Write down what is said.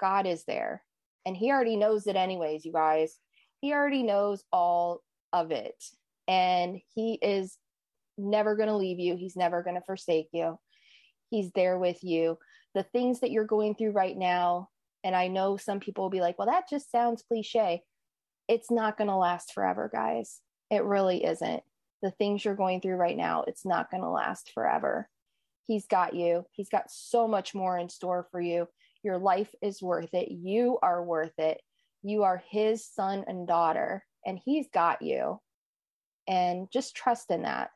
God is there. And He already knows it, anyways, you guys. He already knows all of it. And He is never going to leave you, He's never going to forsake you. He's there with you. The things that you're going through right now, and I know some people will be like, well, that just sounds cliche. It's not going to last forever, guys. It really isn't. The things you're going through right now, it's not going to last forever. He's got you. He's got so much more in store for you. Your life is worth it. You are worth it. You are his son and daughter, and he's got you. And just trust in that.